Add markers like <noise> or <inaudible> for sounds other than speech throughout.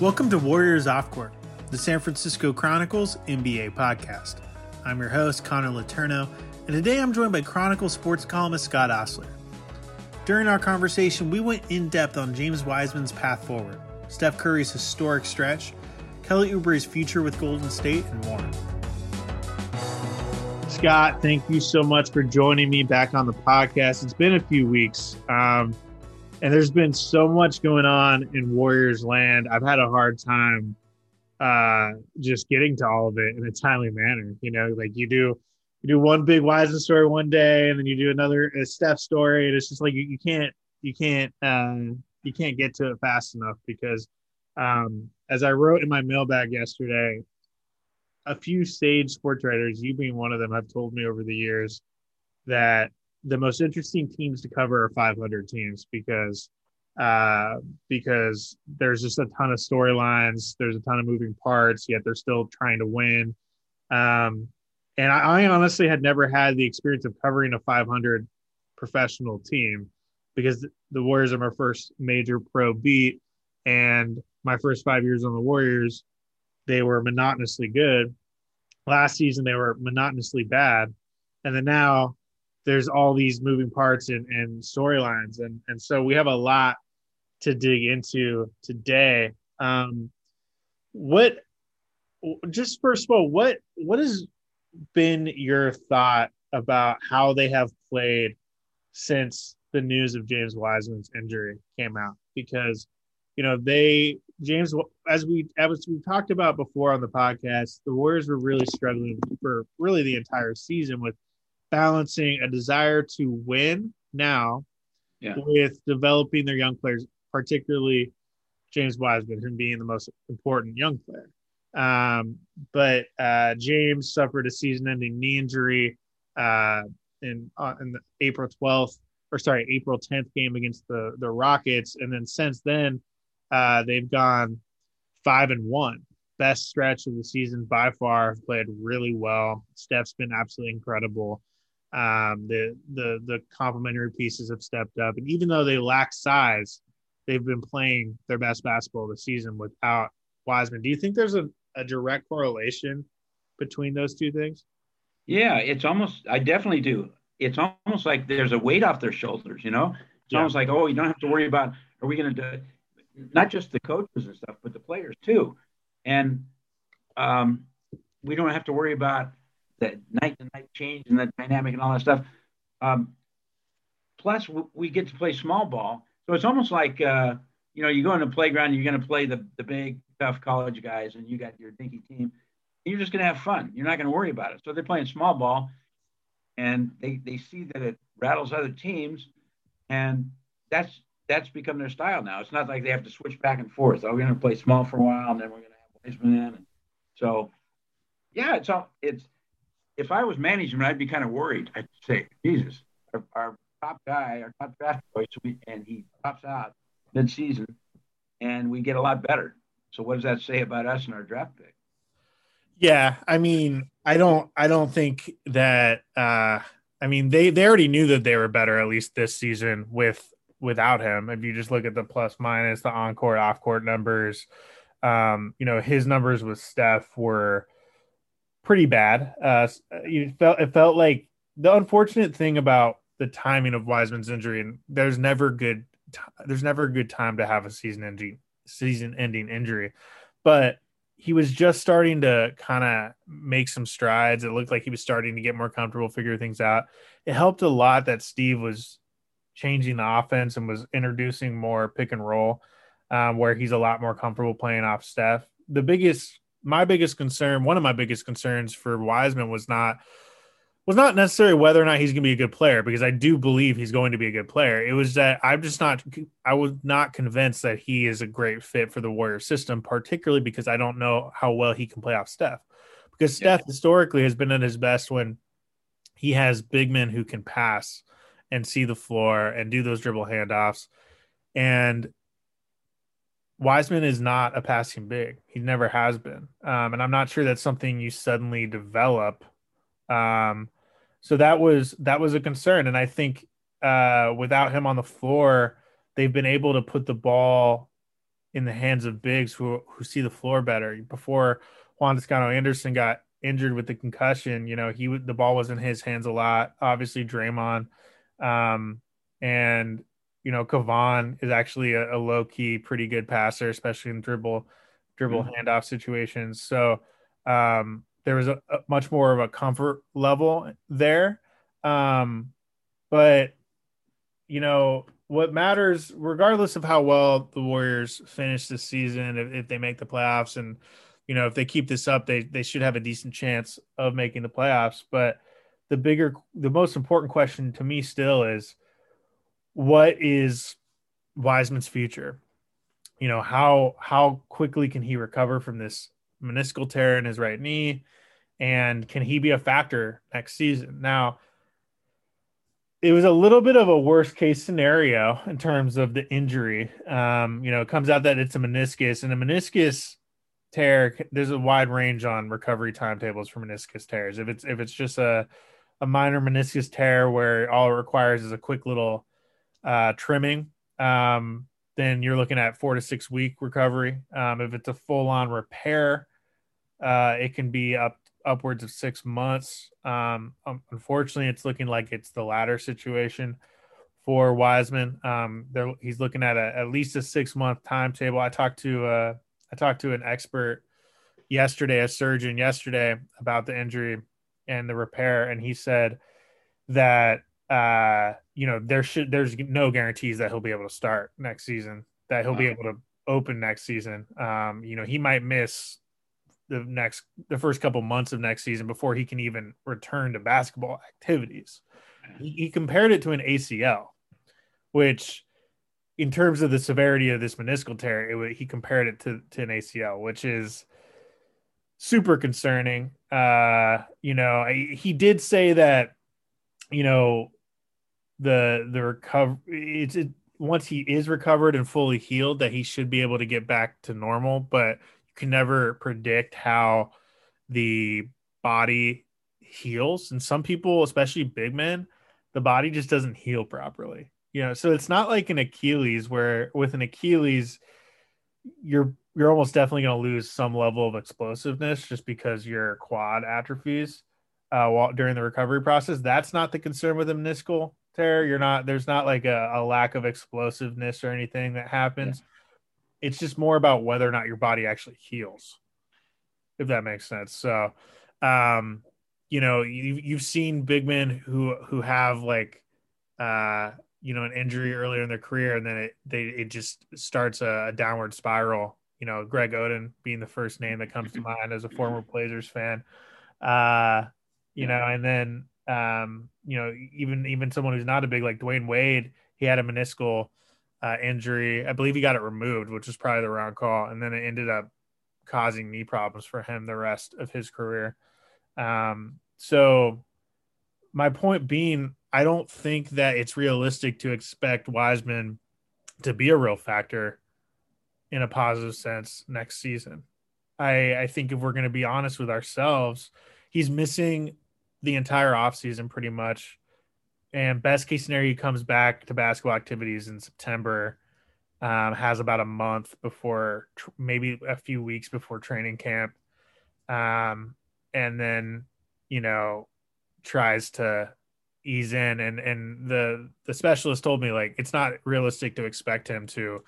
Welcome to Warriors Off Court, the San Francisco Chronicles NBA podcast. I'm your host, Connor Letourneau, and today I'm joined by Chronicle sports columnist Scott Ostler. During our conversation, we went in depth on James Wiseman's path forward, Steph Curry's historic stretch, Kelly Oubre's future with Golden State, and more. Scott, thank you so much for joining me back on the podcast. It's been a few weeks. Um, and there's been so much going on in Warriors land. I've had a hard time uh, just getting to all of it in a timely manner. You know, like you do, you do one big Wiseman story one day, and then you do another Steph story, and it's just like you, you can't, you can't, uh, you can't get to it fast enough because, um, as I wrote in my mailbag yesterday, a few sage sports writers, you being one of them, have told me over the years that the most interesting teams to cover are 500 teams because uh, because there's just a ton of storylines, there's a ton of moving parts, yet they're still trying to win. Um, and I, I, honestly had never had the experience of covering a 500 professional team because the Warriors are my first major pro beat, and my first five years on the Warriors, they were monotonously good. Last season, they were monotonously bad, and then now there's all these moving parts and, and storylines. And and so we have a lot to dig into today. Um what just first of all what what has been your thought about how they have played since the news of James Wiseman's injury came out? Because you know they James as we as we talked about before on the podcast the Warriors were really struggling for really the entire season with balancing a desire to win now yeah. with developing their young players, particularly James Wiseman, him being the most important young player. Um, but uh, James suffered a season-ending knee injury uh, in uh, in the April 12th, or sorry, April 10th game against the the Rockets, and then since then uh, they've gone five and one. Best stretch of the season by far. Played really well. Steph's been absolutely incredible. Um, the the the complementary pieces have stepped up, and even though they lack size, they've been playing their best basketball this season without Wiseman. Do you think there's a, a direct correlation between those two things? Yeah, it's almost. I definitely do. It's almost like there's a weight off their shoulders. You know, it's yeah. almost like oh, you don't have to worry about are we going to do not just the coaches and stuff, but the players too, and um, we don't have to worry about the night to night change and the dynamic and all that stuff. Um, plus, we get to play small ball, so it's almost like uh, you know you go in the playground, you're going to play the the big tough college guys, and you got your dinky team. You're just going to have fun. You're not going to worry about it. So they're playing small ball, and they they see that it rattles other teams, and that's that's become their style now. It's not like they have to switch back and forth. Oh, we're going to play small for a while, and then we're going to have Wiseman in. And so, yeah, it's all it's if I was management, I'd be kind of worried. I'd say, Jesus, our, our top guy, our top draft choice, and he pops out mid-season, and we get a lot better. So what does that say about us and our draft pick? Yeah, I mean, I don't, I don't think that. uh I mean, they they already knew that they were better at least this season with without him. If you just look at the plus minus, the on court, off court numbers, um, you know, his numbers with Steph were pretty bad. Uh, you felt it felt like the unfortunate thing about the timing of Wiseman's injury, and there's never good there's never a good time to have a season ending season ending injury, but he was just starting to kind of make some strides. It looked like he was starting to get more comfortable, figure things out. It helped a lot that Steve was changing the offense and was introducing more pick and roll, um, where he's a lot more comfortable playing off Steph. The biggest my biggest concern, one of my biggest concerns for Wiseman was not was not necessarily whether or not he's going to be a good player because I do believe he's going to be a good player. It was that I'm just not I was not convinced that he is a great fit for the Warrior system, particularly because I don't know how well he can play off Steph. Because Steph yeah. historically has been at his best when he has big men who can pass and see the floor and do those dribble handoffs. And Wiseman is not a passing big. He never has been. Um, and I'm not sure that's something you suddenly develop. Um, so that was that was a concern. And I think uh, without him on the floor, they've been able to put the ball in the hands of bigs who who see the floor better. Before Juan Toscano Anderson got injured with the concussion, you know, he the ball was in his hands a lot. Obviously, Draymond, um, and you know, Kevon is actually a, a low key, pretty good passer, especially in dribble dribble mm-hmm. handoff situations. So um, there was a, a, much more of a comfort level there. Um, but you know what matters, regardless of how well the Warriors finish this season, if, if they make the playoffs, and you know if they keep this up, they they should have a decent chance of making the playoffs. But the bigger, the most important question to me still is, what is Wiseman's future? You know how how quickly can he recover from this meniscal tear in his right knee, and can he be a factor next season? Now it was a little bit of a worst case scenario in terms of the injury. Um, you know, it comes out that it's a meniscus, and a meniscus tear. There's a wide range on recovery timetables for meniscus tears. If it's if it's just a a minor meniscus tear where all it requires is a quick little uh, trimming, um, then you're looking at four to six week recovery. Um, if it's a full on repair, uh, it can be up upwards of six months. Um, unfortunately, it's looking like it's the latter situation for Wiseman. Um, he's looking at a, at least a six month timetable. I talked to uh, I talked to an expert yesterday, a surgeon yesterday about the injury and the repair, and he said that uh, you know there should there's no guarantees that he'll be able to start next season, that he'll wow. be able to open next season. Um, you know, he might miss the next the first couple months of next season before he can even return to basketball activities. He, he, compared it to an ACL, which in terms of the severity of this meniscal tear, it, he compared it to, to an ACL, which is super concerning. Uh, you know, he did say that, you know, the the recover it's it, once he is recovered and fully healed that he should be able to get back to normal, but you can never predict how the body heals. And some people, especially big men, the body just doesn't heal properly. You know, so it's not like an Achilles where with an Achilles, you're you're almost definitely going to lose some level of explosiveness just because your quad atrophies uh, while, during the recovery process. That's not the concern with a meniscal tear. You're not there's not like a, a lack of explosiveness or anything that happens. It's just more about whether or not your body actually heals, if that makes sense. So, um, you know, you, you've seen big men who who have like, uh, you know, an injury earlier in their career, and then it they it just starts a, a downward spiral. You know, Greg Oden being the first name that comes to <laughs> mind as a former Blazers fan. Uh, you know, and then um, you know, even even someone who's not a big like Dwyane Wade, he had a meniscal uh, injury. I believe he got it removed, which was probably the wrong call, and then it ended up causing knee problems for him the rest of his career. Um, so, my point being, I don't think that it's realistic to expect Wiseman to be a real factor in a positive sense next season. I, I think if we're going to be honest with ourselves, he's missing the entire offseason pretty much and best case scenario, he comes back to basketball activities in September. Um, has about a month before, tr- maybe a few weeks before training camp, um, and then you know tries to ease in. And and the the specialist told me like it's not realistic to expect him to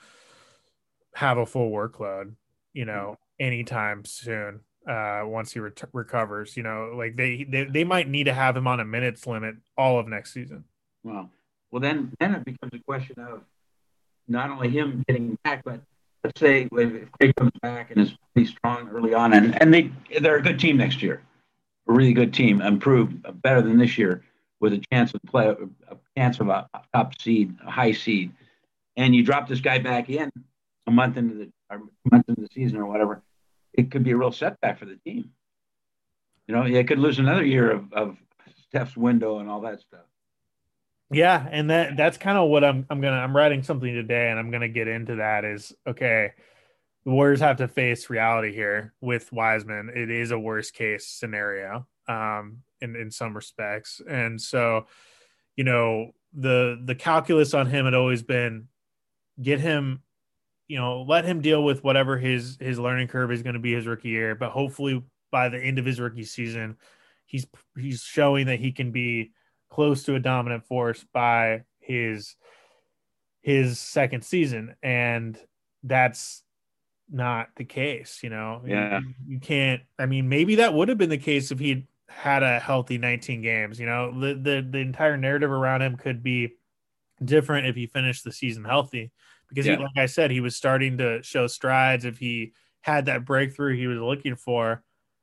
have a full workload, you know, anytime soon uh, once he re- recovers. You know, like they, they they might need to have him on a minutes limit all of next season. Well, well, then then it becomes a question of not only him getting back, but let's say if Craig comes back and is pretty strong early on, and and they they're a good team next year, a really good team, improved better than this year, with a chance of play, a chance of a top seed, a high seed, and you drop this guy back in a month into the a month into the season or whatever it could be a real setback for the team. You know, they could lose another year of, of Steph's window and all that stuff. Yeah, and that that's kind of what I'm I'm gonna I'm writing something today and I'm gonna get into that is okay, the Warriors have to face reality here with Wiseman. It is a worst case scenario, um, in, in some respects. And so, you know, the the calculus on him had always been get him you know, let him deal with whatever his his learning curve is going to be his rookie year. But hopefully, by the end of his rookie season, he's he's showing that he can be close to a dominant force by his his second season, and that's not the case. You know, yeah, you, you can't. I mean, maybe that would have been the case if he'd had a healthy 19 games. You know, the the the entire narrative around him could be different if he finished the season healthy because yeah. he, like I said, he was starting to show strides. If he had that breakthrough he was looking for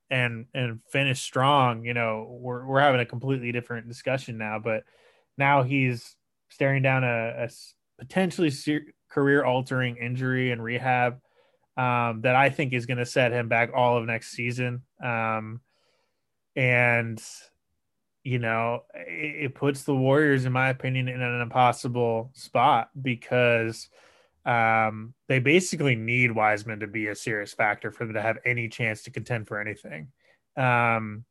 and and finish strong, you know, we're we're having a completely different discussion now. But now he's staring down a, a potentially career altering injury and rehab um, that I think is going to set him back all of next season. Um, and you know, it, it, puts the Warriors, in my opinion, in an impossible spot because um, they basically need Wiseman to be a serious factor for them to have any chance to contend for anything. Um,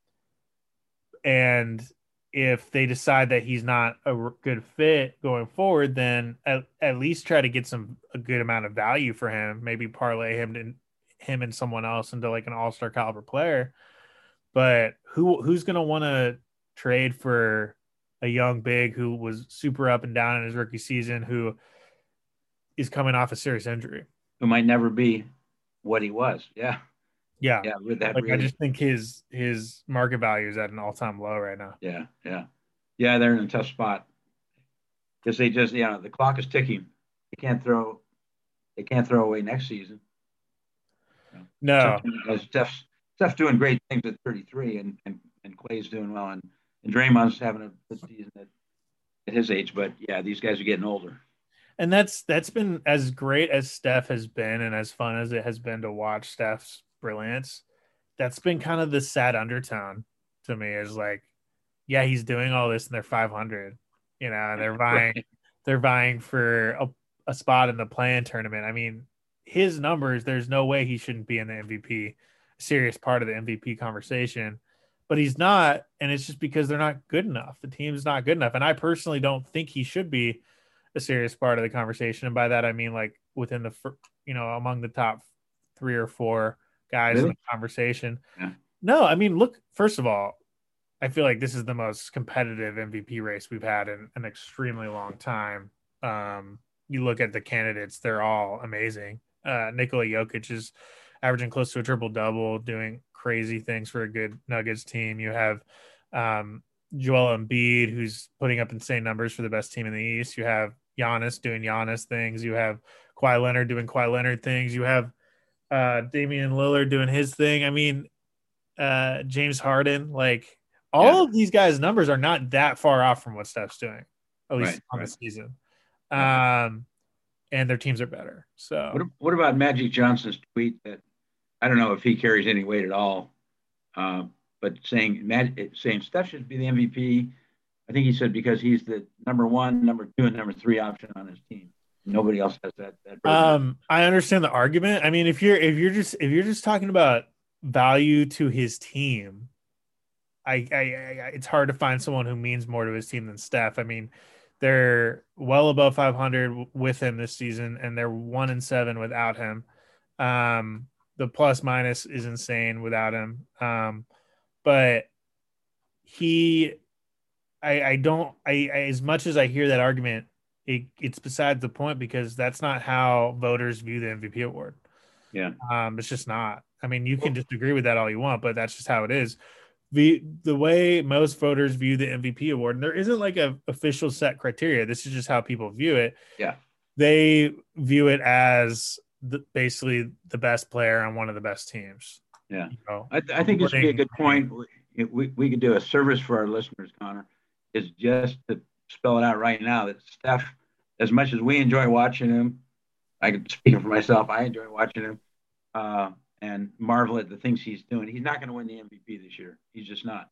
and if they decide that he's not a good fit going forward, then at, at least try to get some a good amount of value for him. Maybe parlay him to him and someone else into like an all star caliber player. But who who's to want to trade for a young big who was super up and down in his rookie season, who is coming off a serious injury. Who might never be what he was. Yeah. Yeah. Yeah. With that, like, really... I just think his his market value is at an all time low right now. Yeah. Yeah. Yeah. They're in a tough spot because they just, you know, the clock is ticking. They can't throw, they can't throw away next season. No. Steph's, Steph's doing great things at 33 and, and, and Klay's doing well. And, and Draymond's having a good season at, at his age. But yeah, these guys are getting older and that's that's been as great as Steph has been and as fun as it has been to watch Steph's brilliance. That's been kind of the sad undertone to me is like, yeah, he's doing all this and they're 500, you know, and they're <laughs> vying, right. they're vying for a, a spot in the play-in tournament. I mean, his numbers, there's no way he shouldn't be in the MVP, serious part of the MVP conversation, but he's not. And it's just because they're not good enough. The team's not good enough. And I personally don't think he should be a serious part of the conversation. And by that, I mean like within the, you know, among the top three or four guys really? in the conversation. Yeah. No, I mean, look, first of all, I feel like this is the most competitive MVP race we've had in an extremely long time. Um, you look at the candidates, they're all amazing. Uh, Nikola Jokic is averaging close to a triple double, doing crazy things for a good Nuggets team. You have um, Joel Embiid, who's putting up insane numbers for the best team in the East. You have Giannis doing Giannis things. You have Kawhi Leonard doing Kawhi Leonard things. You have uh, Damian Lillard doing his thing. I mean, uh, James Harden, like all yeah. of these guys' numbers are not that far off from what Steph's doing, at least right, on right. the season. Um, and their teams are better. So, what, what, about Magic Johnson's tweet that I don't know if he carries any weight at all, uh, but saying saying Steph should be the MVP I think he said because he's the number one, number two, and number three option on his team. Nobody else has that. that um, I understand the argument. I mean, if you're if you're just if you're just talking about value to his team, I, I, I it's hard to find someone who means more to his team than Steph. I mean, they're well above 500 with him this season, and they're one and seven without him. Um, the plus minus is insane without him. Um, but he I, I don't I, I, as much as I hear that argument, it, it's besides the point because that's not how voters view the MVP award. Yeah. Um, it's just not. I mean, you can disagree with that all you want, but that's just how it is. The the way most voters view the MVP award, and there isn't like a official set criteria. This is just how people view it. Yeah. They view it as the, basically the best player on one of the best teams. Yeah. You know, I, I think this would be a good point. We, we could do a service for our listeners, Connor is just to spell it out right now that Steph, as much as we enjoy watching him, I can speak for myself, I enjoy watching him uh, and marvel at the things he's doing. He's not going to win the MVP this year. He's just not.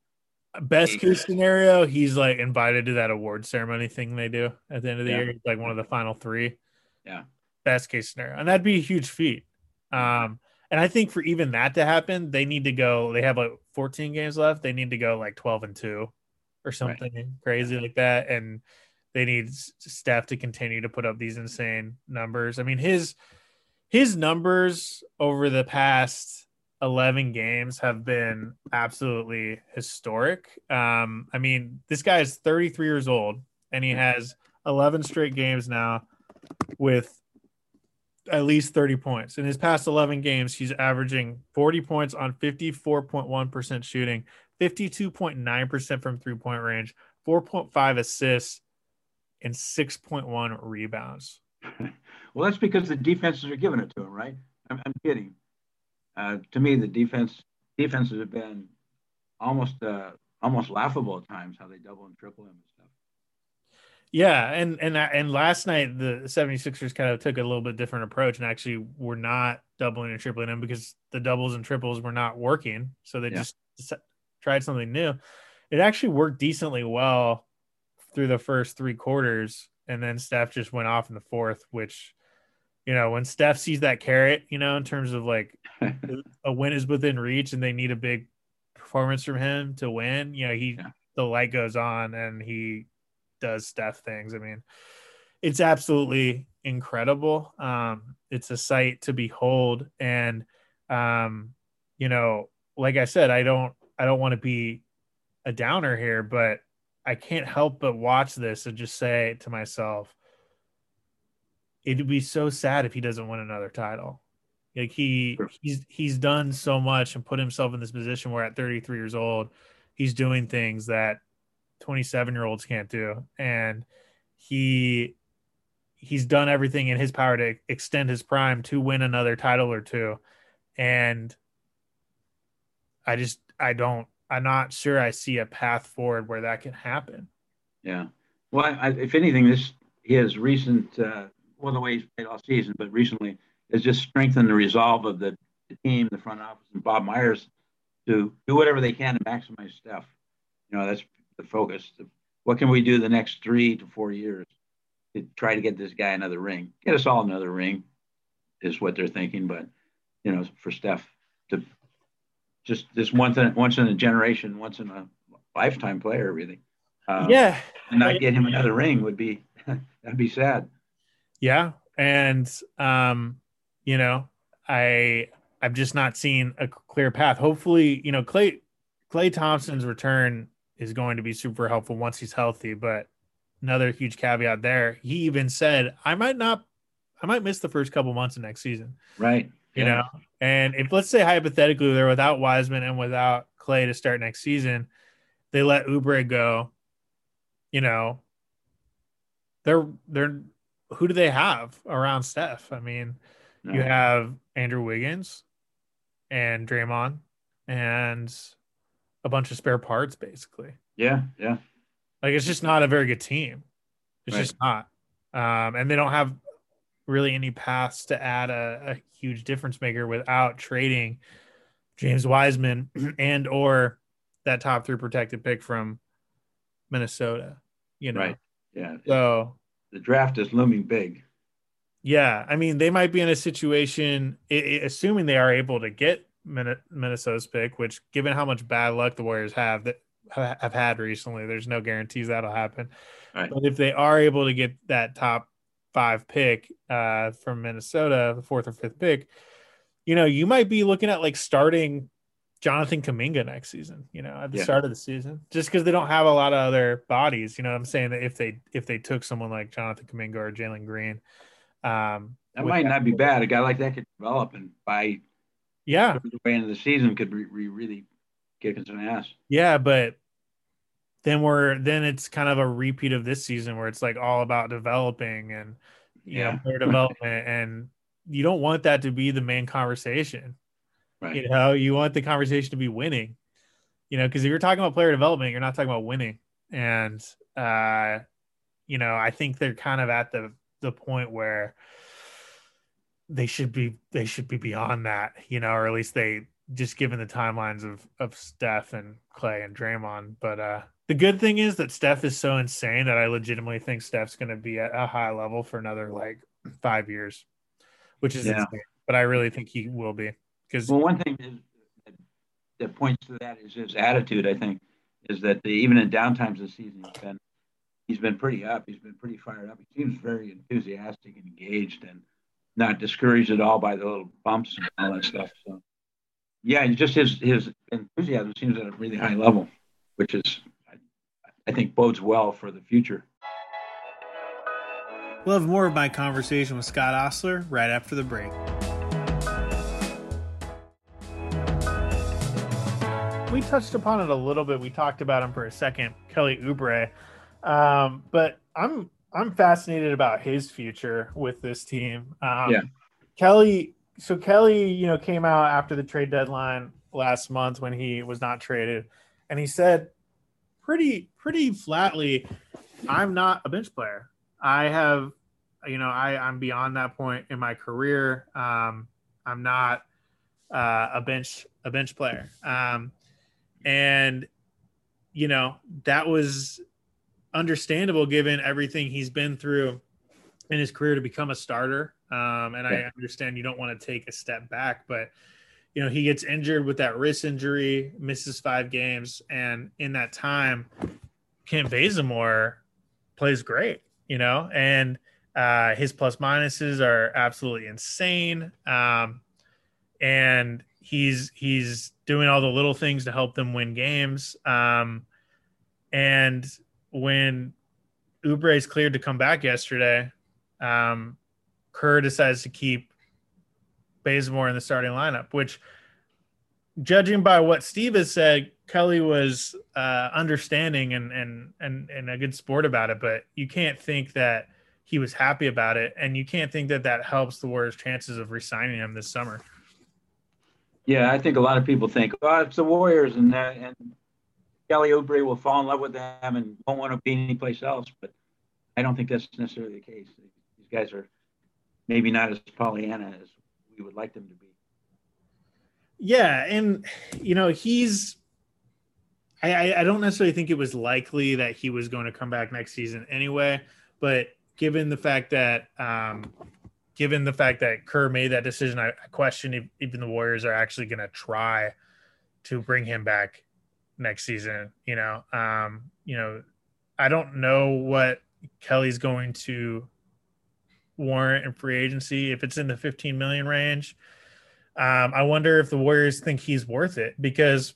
Best case scenario, he's like invited to that award ceremony thing they do at the end of the yeah. year, He's like one of the final three. Yeah. Best case scenario. And that'd be a huge feat. Um, and I think for even that to happen, they need to go. They have like 14 games left. They need to go like 12 and two or something right. crazy like that. And they need Steph to continue to put up these insane numbers. I mean, his his numbers over the past 11 games have been absolutely historic. Um, I mean, this guy is 33 years old and he has 11 straight games now with at least 30 points. In his past 11 games, he's averaging 40 points on 54.1% shooting, 52.9% from three point range, 4.5 assists, and 6.1 rebounds. <laughs> well, that's because the defenses are giving it to him, right? I'm, I'm kidding. Uh, to me, the defense defenses have been almost uh, almost laughable at times how they double and triple him stuff. Yeah, and and uh, and last night the 76ers kind of took a little bit different approach and actually were not doubling and tripling them because the doubles and triples were not working. So they yeah. just tried something new. It actually worked decently well through the first three quarters, and then Steph just went off in the fourth, which you know, when Steph sees that carrot, you know, in terms of like <laughs> a win is within reach and they need a big performance from him to win, you know, he yeah. the light goes on and he does Steph things. I mean, it's absolutely incredible. Um, it's a sight to behold. And um, you know, like I said, I don't I don't want to be a downer here, but I can't help but watch this and just say to myself, it'd be so sad if he doesn't win another title. Like he he's he's done so much and put himself in this position where at 33 years old, he's doing things that 27 year olds can't do, and he he's done everything in his power to extend his prime to win another title or two, and I just I don't I'm not sure I see a path forward where that can happen. Yeah. Well, I, if anything, this his recent uh, well, the way he's played all season, but recently has just strengthened the resolve of the, the team, the front office, and Bob Myers to do whatever they can to maximize Steph. You know, that's the focus. What can we do the next three to four years to try to get this guy another ring? Get us all another ring, is what they're thinking. But you know, for Steph to just this once in once in a generation, once in a lifetime player, really. Um, yeah, and not get him another ring would be <laughs> that'd be sad. Yeah, and um, you know, I I've just not seen a clear path. Hopefully, you know, Klay Klay Thompson's return is going to be super helpful once he's healthy. But another huge caveat there, he even said, I might not, I might miss the first couple months of next season. Right. You yeah. know, and if let's say hypothetically they're without Wiseman and without Klay to start next season, they let Oubre go. You know, they're they're who do they have around Steph? I mean, no. you have Andrew Wiggins and Draymond and a bunch of spare parts, basically. Yeah, yeah. Like it's just not a very good team. It's right. just not. Um, and they don't have really any paths to add a, a huge difference maker without trading James Wiseman <clears throat> and or that top three protected pick from Minnesota. You know, right? Yeah. So the draft is looming big. Yeah, I mean, they might be in a situation, assuming they are able to get Minnesota's pick, which, given how much bad luck the Warriors have that have had recently, there's no guarantees that'll happen. Right. But if they are able to get that top five pick uh, from Minnesota, the fourth or fifth pick, you know, you might be looking at like starting Jonathan Kuminga next season, you know, at the yeah. start of the season, just because they don't have a lot of other bodies. You know, I'm saying that if they if they took someone like Jonathan Kuminga or Jalen Green, um, that might that, not be bad. A guy like that could develop and by yeah the way into the season could be re- really kick some ass. Yeah, but then we're then it's kind of a repeat of this season where it's like all about developing and you yeah. know player development and you don't want that to be the main conversation Right. You know, you want the conversation to be winning. You know, because if you're talking about player development, you're not talking about winning. And uh, you know, I think they're kind of at the the point where they should be they should be beyond that, you know, or at least they just given the timelines of of Steph and Klay and Draymond. But uh the good thing is that Steph is so insane that I legitimately think Steph's going to be at a high level for another like five years, which is yeah. insane. But I really think he will be. Because well, one thing is, that points to that is his attitude. I think is that the, even in downtimes this season, he's been he's been pretty up. He's been pretty fired up. He seems very enthusiastic and engaged, and not discouraged at all by the little bumps and all that stuff. So, yeah, just his his enthusiasm seems at a really high level, which is, I, I think, bodes well for the future. We'll have more of my conversation with Scott Ostler right after the break. We touched upon it a little bit. We talked about him for a second, Kelly Oubre, um, but I'm I'm fascinated about his future with this team. Um, yeah. Kelly, so Kelly, you know, came out after the trade deadline last month when he was not traded, and he said pretty pretty flatly, "I'm not a bench player. I have, you know, I I'm beyond that point in my career. Um, I'm not uh, a bench a bench player." Um, and you know that was understandable given everything he's been through in his career to become a starter. Um, and yeah. I understand you don't want to take a step back, but you know he gets injured with that wrist injury, misses five games, and in that time, Kent Bazemore plays great. You know, and uh, his plus minuses are absolutely insane. Um, and he's he's doing all the little things to help them win games. Um, and when Oubre is cleared to come back yesterday, um, Kerr decides to keep Bazemore in the starting lineup, which, judging by what Steve has said, Kelly was uh, understanding and, and and and a good sport about it. But you can't think that he was happy about it, and you can't think that that helps the Warriors' chances of resigning him this summer. Yeah, I think a lot of people think, oh, it's the Warriors, and uh, and Kelly Oubre will fall in love with them and won't want to be anyplace else. But I don't think that's necessarily the case. These guys are maybe not as Pollyanna as we would like them to be. Yeah, and you know he's. I, I don't necessarily think it was likely that he was going to come back next season anyway, but given the fact that um, given the fact that Kerr made that decision, I, I question if even the Warriors are actually going to try to bring him back next season. You know, um, you know, I don't know what Kelly's going to warrant in free agency if it's in the 15 million range. Um, I wonder if the Warriors think he's worth it because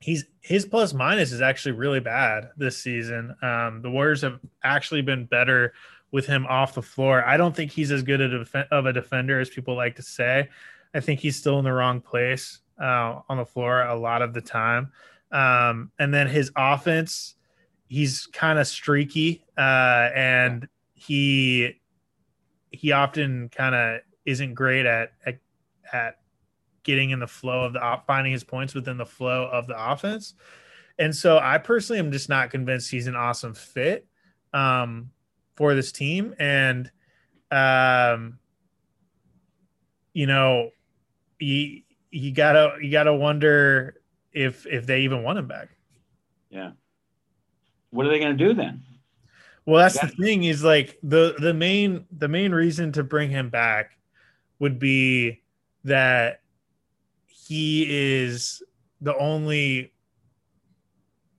he's his plus minus is actually really bad this season. Um, the Warriors have actually been better with him off the floor. I don't think he's as good a def- of a defender as people like to say. I think he's still in the wrong place uh, on the floor a lot of the time. Um, and then his offense, he's kind of streaky, uh, and he he often kind of isn't great at, at at getting in the flow of the finding his points within the flow of the offense. And so I personally am just not convinced he's an awesome fit. Um, for this team and um you know you you gotta you gotta wonder if if they even want him back yeah what are they gonna do then well that's the thing is like the the main the main reason to bring him back would be that he is the only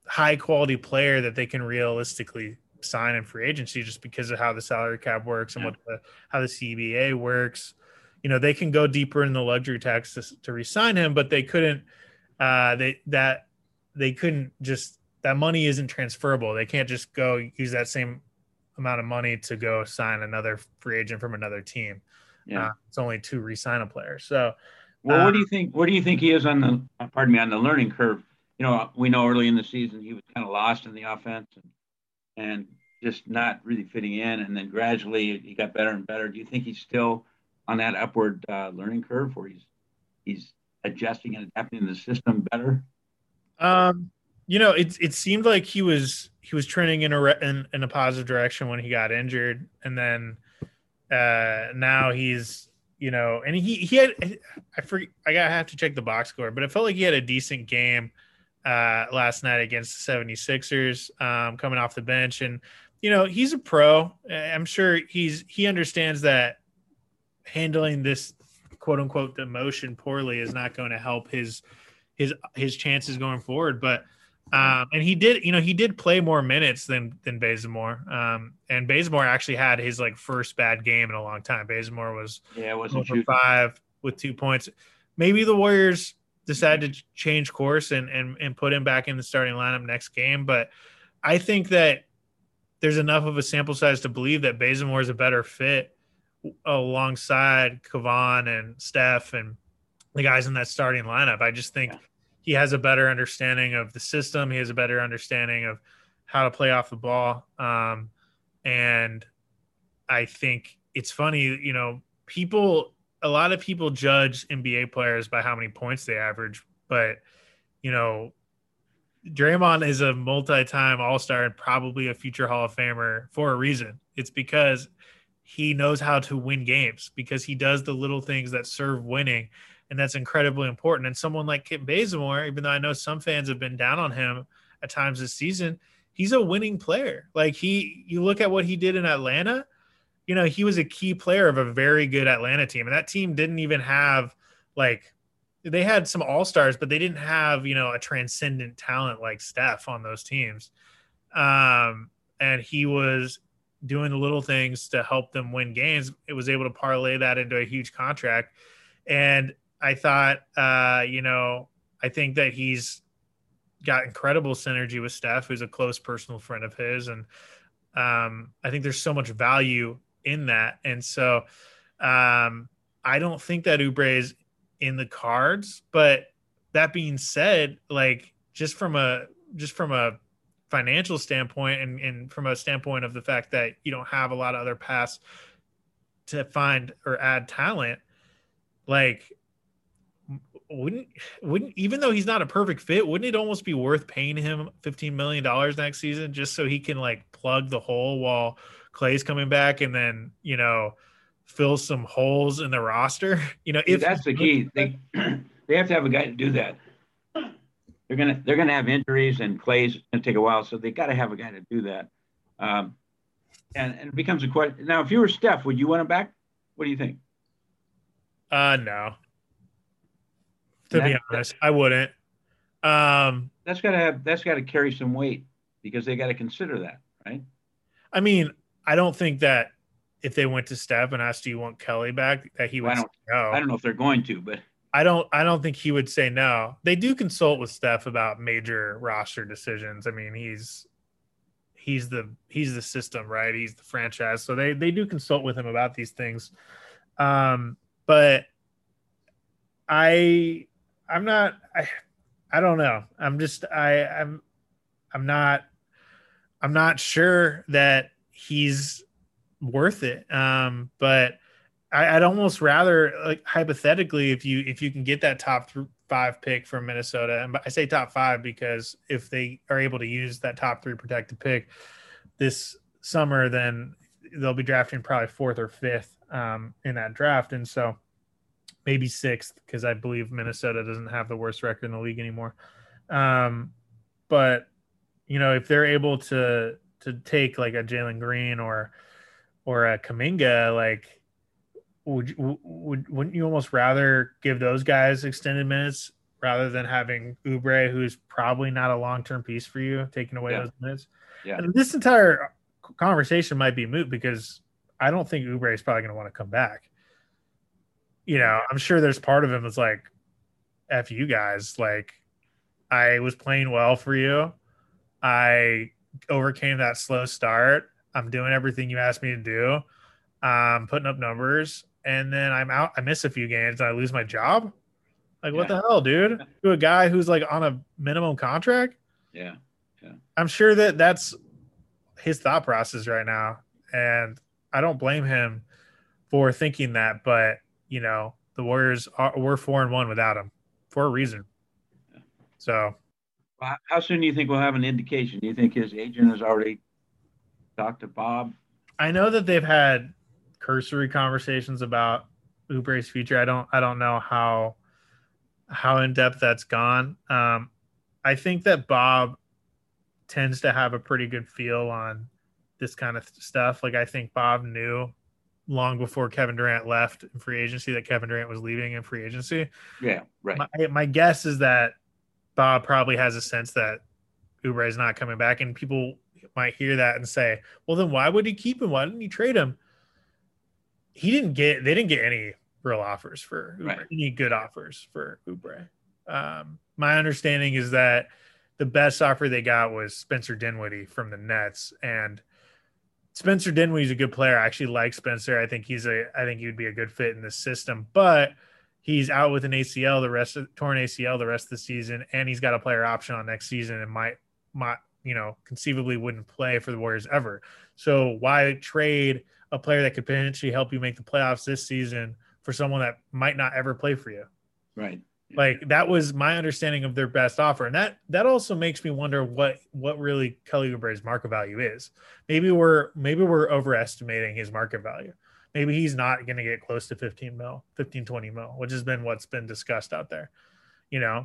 high quality player that they can realistically sign in free agency just because of how the salary cap works and yeah. what the how the CBA works. You know, they can go deeper in the luxury tax to, to resign him, but they couldn't. Uh, they that they couldn't just that money isn't transferable. They can't just go use that same amount of money to go sign another free agent from another team. Yeah, uh, it's only two resign a player. So, well, what do uh, you think? What do you think he is on the? Pardon me, on the learning curve. You know, we know early in the season he was kind of lost in the offense, and and just not really fitting in. And then gradually he got better and better. Do you think he's still on that upward uh, learning curve where he's he's adjusting and adapting the system better? Um, you know, it it seemed like he was he was trending in a in, in a positive direction when he got injured, and then uh, now he's you know, and he he had I forget I gotta have to check the box score, but it felt like he had a decent game uh, last night against the 76ers um, coming off the bench. And, you know, he's a pro. I'm sure he's he understands that handling this quote unquote demotion poorly is not going to help his his his chances going forward. But Um, and he did, you know, he did play more minutes than than Bazemore. Um, and Bazemore actually had his like first bad game in a long time. Bazemore was yeah, it wasn't five with two points. Maybe the Warriors decided to change course and and and put him back in the starting lineup next game. But I think that there's enough of a sample size to believe that Bazemore is a better fit alongside Kevon and Steph and the guys in that starting lineup. I just think. Yeah he has a better understanding of the system. He has a better understanding of how to play off the ball. Um, and I think it's funny, you know, people, a lot of people judge NBA players by how many points they average, but, you know, Draymond is a multi-time All-Star and probably a future Hall of Famer for a reason. It's because he knows how to win games because he does the little things that serve winning and that's incredibly important. And someone like Kent Bazemore, even though I know some fans have been down on him at times this season, he's a winning player. Like he, you look at what he did in Atlanta, you know, he was a key player of a very good Atlanta team, and that team didn't even have like they had some all stars, but they didn't have you know a transcendent talent like Steph on those teams. Um, and he was doing the little things to help them win games. It was able to parlay that into a huge contract. And I thought, uh, you know, I think that he's got incredible synergy with Steph, who's a close personal friend of his, and um, I think there's so much value in that. And so, um, I don't think that Oubre is in the cards. But that being said, like just from a just from a financial standpoint and, and from a standpoint of the fact that you don't have a lot of other paths to find or add talent, like wouldn't wouldn't even though he's not a perfect fit, wouldn't it almost be worth paying him fifteen million dollars next season just so he can like plug the hole while Klay's coming back and then you know fill some holes in the roster? <laughs> You know, if that's the key, they <clears throat> they have to have a guy to do that. They're gonna they're gonna have injuries and Klay's gonna take a while, so they got to have a guy to do that. Um, and, and it becomes a question. Now, if you were Steph, would you want him back? What do you think? Uh, no, to that, be honest. I wouldn't. Um, that's got to have that's got to carry some weight because they got to consider that, right? I mean, I don't think that if they went to Steph and asked, "Do you want Kelly back?" that he would I don't, no. I don't know if they're going to, but I don't. I don't think he would say no. They do consult with Steph about major roster decisions. I mean, he's he's the he's the system, right? He's the franchise, so they they do consult with him about these things. Um, but I I'm not. I, I don't know. I'm just. I. I'm. I'm not. I'm not sure that he's worth it. Um, but I, would almost rather, like hypothetically, if you if you can get that top th- five pick from Minnesota, and I say top five because if they are able to use that top three protected pick this summer, then they'll be drafting probably fourth or fifth um, in that draft, and so maybe sixth because I believe Minnesota doesn't have the worst record in the league anymore. Um, but you know, if they're able to to take like a Jalen Green or or a Kuminga, like would would wouldn't you almost rather give those guys extended minutes rather than having Oubre, who's probably not a long term piece for you, taking away yeah. those minutes? Yeah. And this entire conversation might be moot because I don't think Oubre is probably going to want to come back you know, I'm sure there's part of him that's like, F you guys. Like, I was playing well for you. I overcame that slow start. I'm doing everything you asked me to do. I'm putting up numbers, and then I'm out. I miss a few games, and I lose my job. Like, yeah. what the hell, dude? <laughs> To a guy who's like on a minimum contract. Yeah, yeah. I'm sure that that's his thought process right now, and I don't blame him for thinking that. But you know, the Warriors are we're four and one without him for a reason. So, how soon do you think we'll have an indication? Do you think his agent has already talked to Bob? I know that they've had cursory conversations about Oubre's future. I don't I don't know how how in depth that's gone. Um, I think that Bob tends to have a pretty good feel on this kind of stuff. Like I think Bob knew long before Kevin Durant left in free agency that Kevin Durant was leaving in free agency. Yeah, right. My, my guess is that Bob probably has a sense that Oubre is not coming back, and people might hear that and say, "Well, then why would he keep him? Why didn't he trade him?" He didn't get. They didn't get any real offers for right. any good offers for Oubre. Um, my understanding is that the best offer they got was Spencer Dinwiddie from the Nets, and Spencer Dinwiddie's a good player. I actually like Spencer. I think he's a. I think he would be a good fit in the system, but he's out with an ACL the rest of torn ACL the rest of the season, and he's got a player option on next season and might might you know conceivably wouldn't play for the Warriors ever. So why trade a player that could potentially help you make the playoffs this season for someone that might not ever play for you? Right. Like that was my understanding of their best offer, and that that also makes me wonder what what really Kelly Oubre's market value is. Maybe we're maybe we're overestimating his market value. Maybe he's not going to get close to 15 mil, 15 20 mil, which has been what's been discussed out there. You know,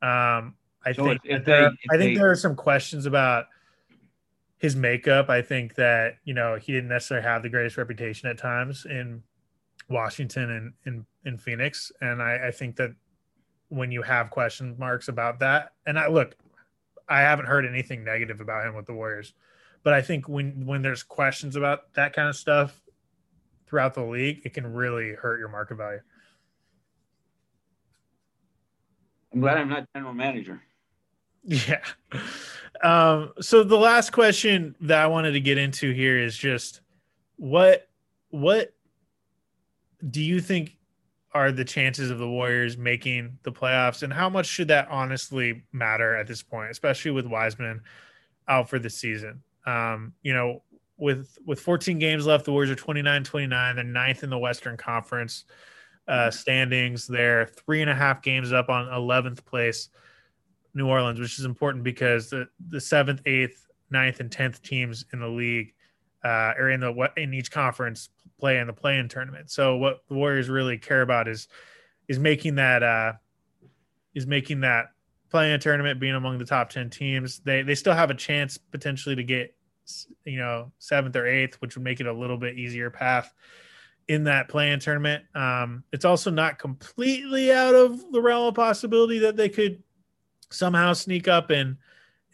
um, I so think if there, I think they, there are some questions about his makeup. I think that you know he didn't necessarily have the greatest reputation at times in Washington and in in Phoenix, and I, I think that when you have question marks about that. And I look, I haven't heard anything negative about him with the Warriors, but I think when when there's questions about that kind of stuff throughout the league, it can really hurt your market value. I'm glad I'm not general manager. <laughs> Yeah. Um, so the last question that I wanted to get into here is just what what do you think are the chances of the Warriors making the playoffs, and how much should that honestly matter at this point, especially with Wiseman out for the season? Um, you know, with with 14 games left, the Warriors are 29 29. They're ninth in the Western Conference uh, standings. They're three and a half games up on 11th place, New Orleans, which is important because the the seventh, eighth, ninth, and tenth teams in the league uh, in the in each conference play in the play-in tournament. So what the Warriors really care about is is making that uh, is making that play-in tournament, being among the top ten teams. They they still have a chance potentially to get you know seventh or eighth, which would make it a little bit easier path in that play-in tournament. Um, it's also not completely out of the realm of possibility that they could somehow sneak up and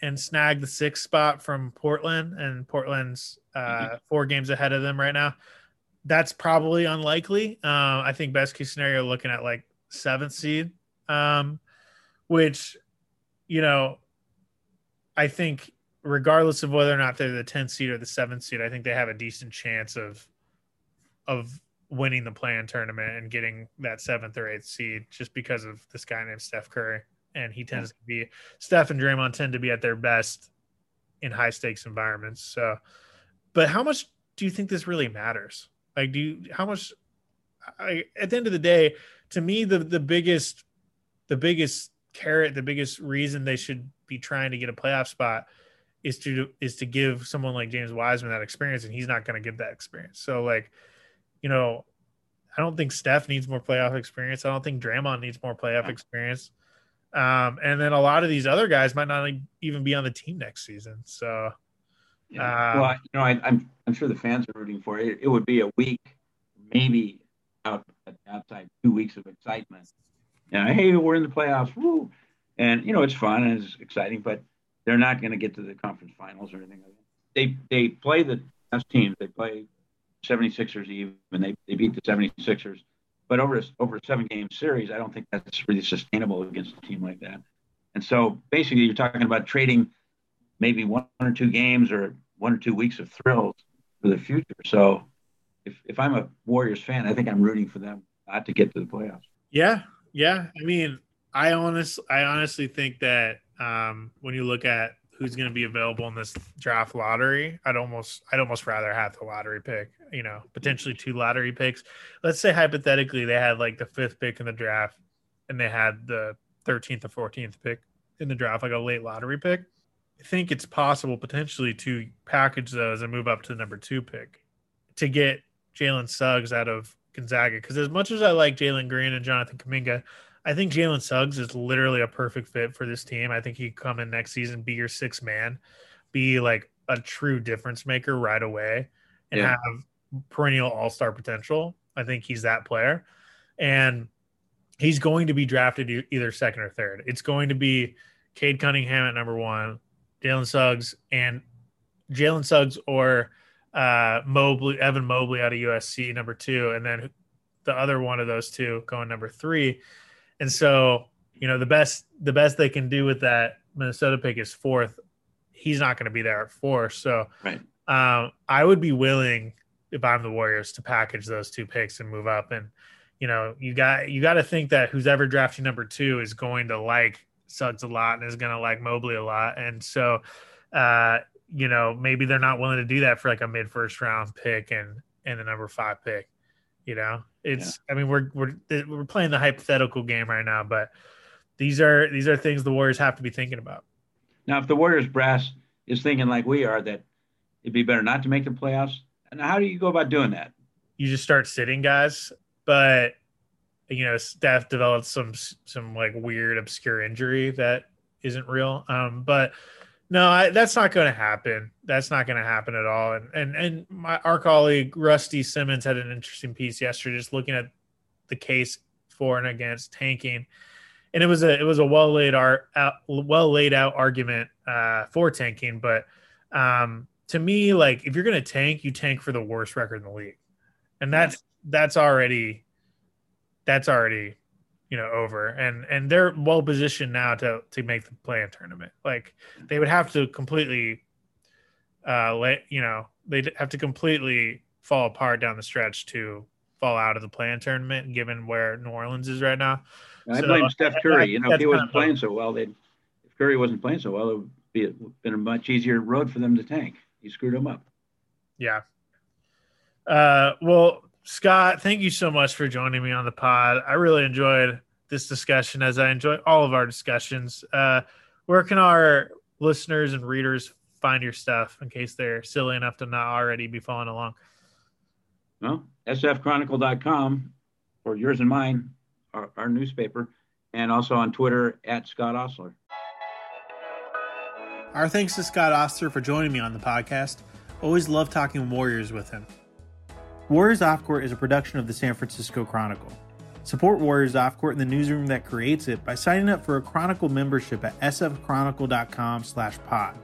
and snag the sixth spot from Portland, and Portland's uh, mm-hmm. four games ahead of them right now that's probably unlikely. Uh, I think best case scenario looking at like seventh seed, um, which, you know, I think regardless of whether or not they're the 10th seed or the seventh seed, I think they have a decent chance of of winning the play-in tournament and getting that seventh or eighth seed just because of this guy named Steph Curry. And he tends yeah. to be Steph and Draymond tend to be at their best in high stakes environments. So, but how much do you think this really matters? Like, do you, how much? I, at the end of the day, to me, the the biggest, the biggest carrot, the biggest reason they should be trying to get a playoff spot is to is to give someone like James Wiseman that experience, and he's not going to get that experience. So, like, you know, I don't think Steph needs more playoff experience. I don't think Draymond needs more playoff experience. Um, and then a lot of these other guys might not even be on the team next season. So, yeah. Um, well, you know, I, am I'm, I'm sure the fans are rooting for it. It would be a week, maybe out at the outside two weeks of excitement. Yeah, hey, we're in the playoffs, woo! And you know, it's fun and it's exciting, but they're not going to get to the conference finals or anything like that. They they play the best teams. They play 76ers even. They they beat the 76ers. But over over a seven game series, I don't think that's really sustainable against a team like that. And so basically, you're talking about trading maybe one or two games or one or two weeks of thrills for the future. So if, if I'm a Warriors fan, I think I'm rooting for them not to get to the playoffs. Yeah. Yeah. I mean, I honest, I honestly think that um, when you look at who's going to be available in this draft lottery, I'd almost, I'd almost rather have the lottery pick, you know, potentially two lottery picks. Let's say hypothetically they had like the fifth pick in the draft and they had the 13th or 14th pick in the draft, like a late lottery pick I think it's possible potentially to package those and move up to the number two pick to get Jalen Suggs out of Gonzaga. Because as much as I like Jalen Green and Jonathan Kuminga, I think Jalen Suggs is literally a perfect fit for this team. I think he could come in next season, be your sixth man, be like a true difference maker right away, and yeah. have perennial all star potential. I think he's that player. And he's going to be drafted either second or third. It's going to be Cade Cunningham at number one, Jalen Suggs and Jalen Suggs or uh, Mobley, Evan Mobley out of USC, number two, and then the other one of those two going number three. And so, you know, the best the best they can do with that Minnesota pick is fourth. He's not going to be there at four. So, right. um, I would be willing if I'm the Warriors to package those two picks and move up. And you know, you got you got to think that who's ever drafting number two is going to like Suggs a lot and is going to like Mobley a lot. And so, uh, you know, maybe they're not willing to do that for like a mid first round pick and and the number five pick. You know, it's yeah. I mean we're we're we're playing the hypothetical game right now, but these are these are things the Warriors have to be thinking about. Now, if the Warriors brass is thinking like we are that it'd be better not to make the playoffs, and how do you go about doing that? You just start sitting guys, but you know, Steph developed some some like weird obscure injury that isn't real. Um, but no, I, that's not going to happen. That's not going to happen at all. And and and my our colleague Rusty Simmons had an interesting piece yesterday, just looking at the case for and against tanking, and it was a it was a well laid art out, well laid out argument uh, for tanking. But um, to me, like if you're going to tank, you tank for the worst record in the league, and that's that's already that's already you know over. And and they're well positioned now to to make the play-in tournament. Like they would have to completely uh let you know they'd have to completely fall apart down the stretch to fall out of the play-in tournament given where new orleans is right now. I so, blame steph curry. you know if he wasn't playing so well they'd if curry wasn't playing so well it would be a, been a much easier road for them to tank. He screwed them up. Yeah. Uh well Scott, thank you so much for joining me on the pod. I really enjoyed this discussion as I enjoy all of our discussions. Uh, where can our listeners and readers find your stuff in case they're silly enough to not already be following along? Well, sfchronicle.com for yours and mine, our, our newspaper, and also on Twitter at Scott Ostler. Our thanks to Scott Ostler for joining me on the podcast. Always love talking Warriors with him. Warriors Off Court is a production of the San Francisco Chronicle. Support Warriors Off Court in the newsroom that creates it by signing up for a Chronicle membership at sfchronicle.com/pod.